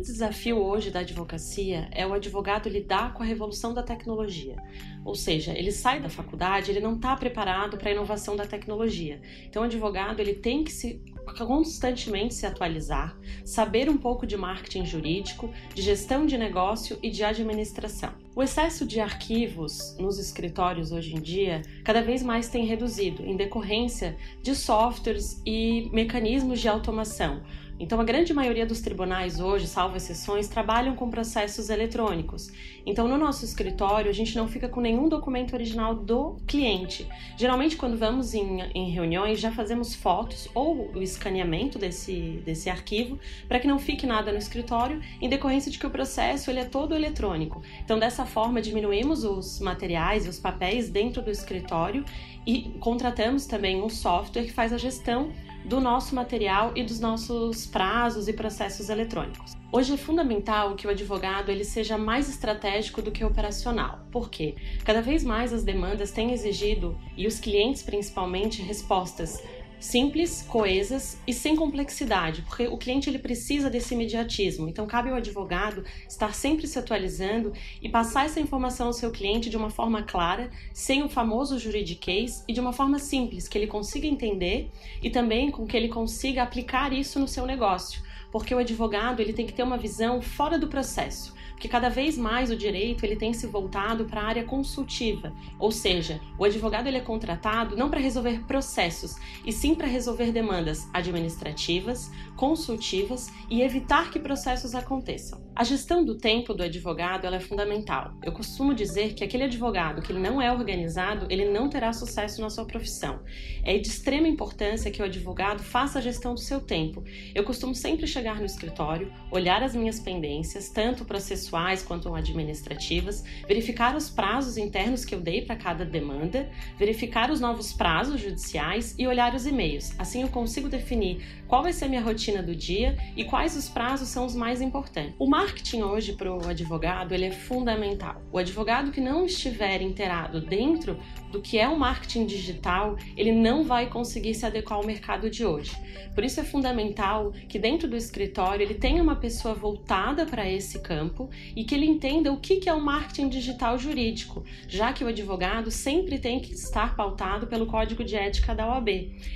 grande desafio hoje da advocacia é o advogado lidar com a revolução da tecnologia. Ou seja, ele sai da faculdade, ele não está preparado para a inovação da tecnologia. Então, o advogado ele tem que se constantemente se atualizar, saber um pouco de marketing jurídico, de gestão de negócio e de administração. O excesso de arquivos nos escritórios hoje em dia cada vez mais tem reduzido em decorrência de softwares e mecanismos de automação, então, a grande maioria dos tribunais hoje, salvo exceções, trabalham com processos eletrônicos. Então, no nosso escritório, a gente não fica com nenhum documento original do cliente. Geralmente, quando vamos em, em reuniões, já fazemos fotos ou o escaneamento desse, desse arquivo para que não fique nada no escritório, em decorrência de que o processo ele é todo eletrônico. Então, dessa forma, diminuímos os materiais e os papéis dentro do escritório e contratamos também um software que faz a gestão do nosso material e dos nossos prazos e processos eletrônicos. Hoje é fundamental que o advogado ele seja mais estratégico do que operacional. Por quê? Cada vez mais as demandas têm exigido, e os clientes principalmente, respostas simples, coesas e sem complexidade, porque o cliente ele precisa desse imediatismo. Então cabe ao advogado estar sempre se atualizando e passar essa informação ao seu cliente de uma forma clara, sem o famoso juridiquês e de uma forma simples que ele consiga entender e também com que ele consiga aplicar isso no seu negócio. Porque o advogado ele tem que ter uma visão fora do processo que cada vez mais o direito ele tem se voltado para a área consultiva, ou seja, o advogado ele é contratado não para resolver processos, e sim para resolver demandas administrativas, consultivas e evitar que processos aconteçam. A gestão do tempo do advogado é fundamental. Eu costumo dizer que aquele advogado que não é organizado, ele não terá sucesso na sua profissão. É de extrema importância que o advogado faça a gestão do seu tempo. Eu costumo sempre chegar no escritório, olhar as minhas pendências, tanto processuais quanto administrativas, verificar os prazos internos que eu dei para cada demanda, verificar os novos prazos judiciais e olhar os e-mails. Assim eu consigo definir qual vai ser a minha rotina do dia e quais os prazos são os mais importantes. O marketing hoje para o advogado ele é fundamental. O advogado que não estiver inteirado dentro do que é o marketing digital, ele não vai conseguir se adequar ao mercado de hoje. Por isso é fundamental que dentro do escritório ele tenha uma pessoa voltada para esse campo e que ele entenda o que é o marketing digital jurídico, já que o advogado sempre tem que estar pautado pelo código de ética da OAB.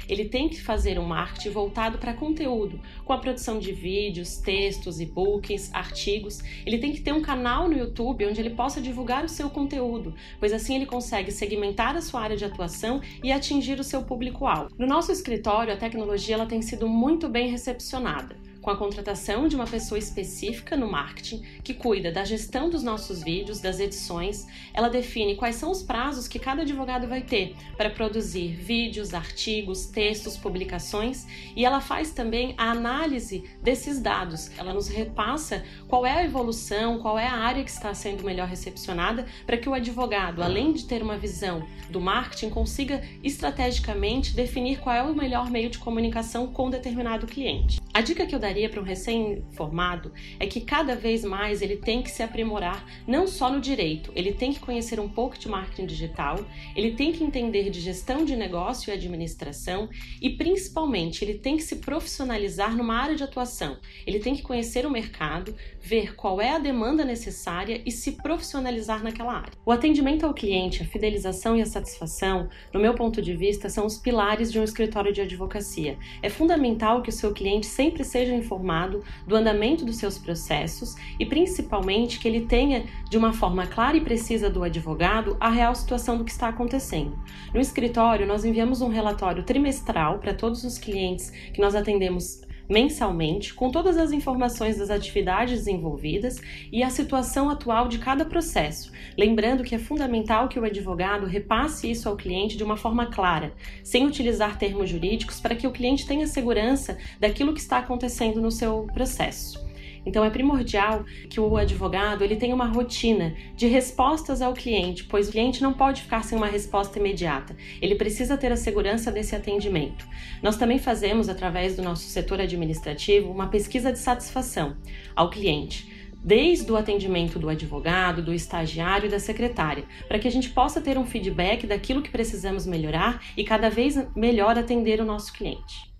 Ele tem que fazer um marketing voltado para conteúdo, com a produção de vídeos, textos, e-books, artigos ele tem que ter um canal no YouTube onde ele possa divulgar o seu conteúdo, pois assim ele consegue segmentar a sua área de atuação e atingir o seu público-alvo. No nosso escritório, a tecnologia ela tem sido muito bem recepcionada com a contratação de uma pessoa específica no marketing que cuida da gestão dos nossos vídeos, das edições. Ela define quais são os prazos que cada advogado vai ter para produzir vídeos, artigos, textos, publicações e ela faz também a análise desses dados. Ela nos repassa qual é a evolução, qual é a área que está sendo melhor recepcionada para que o advogado, além de ter uma visão do marketing, consiga estrategicamente definir qual é o melhor meio de comunicação com determinado cliente. A dica que eu daria para um recém-formado é que cada vez mais ele tem que se aprimorar não só no direito, ele tem que conhecer um pouco de marketing digital, ele tem que entender de gestão de negócio e administração e principalmente ele tem que se profissionalizar numa área de atuação. Ele tem que conhecer o mercado, ver qual é a demanda necessária e se profissionalizar naquela área. O atendimento ao cliente, a fidelização e a satisfação, no meu ponto de vista, são os pilares de um escritório de advocacia. É fundamental que o seu cliente sempre seja informado do andamento dos seus processos e principalmente que ele tenha, de uma forma clara e precisa do advogado, a real situação do que está acontecendo. No escritório, nós enviamos um relatório trimestral para todos os clientes que nós atendemos mensalmente, com todas as informações das atividades desenvolvidas e a situação atual de cada processo, lembrando que é fundamental que o advogado repasse isso ao cliente de uma forma clara, sem utilizar termos jurídicos, para que o cliente tenha segurança daquilo que está acontecendo no seu processo. Então é primordial que o advogado ele tenha uma rotina de respostas ao cliente, pois o cliente não pode ficar sem uma resposta imediata. Ele precisa ter a segurança desse atendimento. Nós também fazemos através do nosso setor administrativo uma pesquisa de satisfação ao cliente desde o atendimento do advogado, do estagiário e da secretária, para que a gente possa ter um feedback daquilo que precisamos melhorar e cada vez melhor atender o nosso cliente.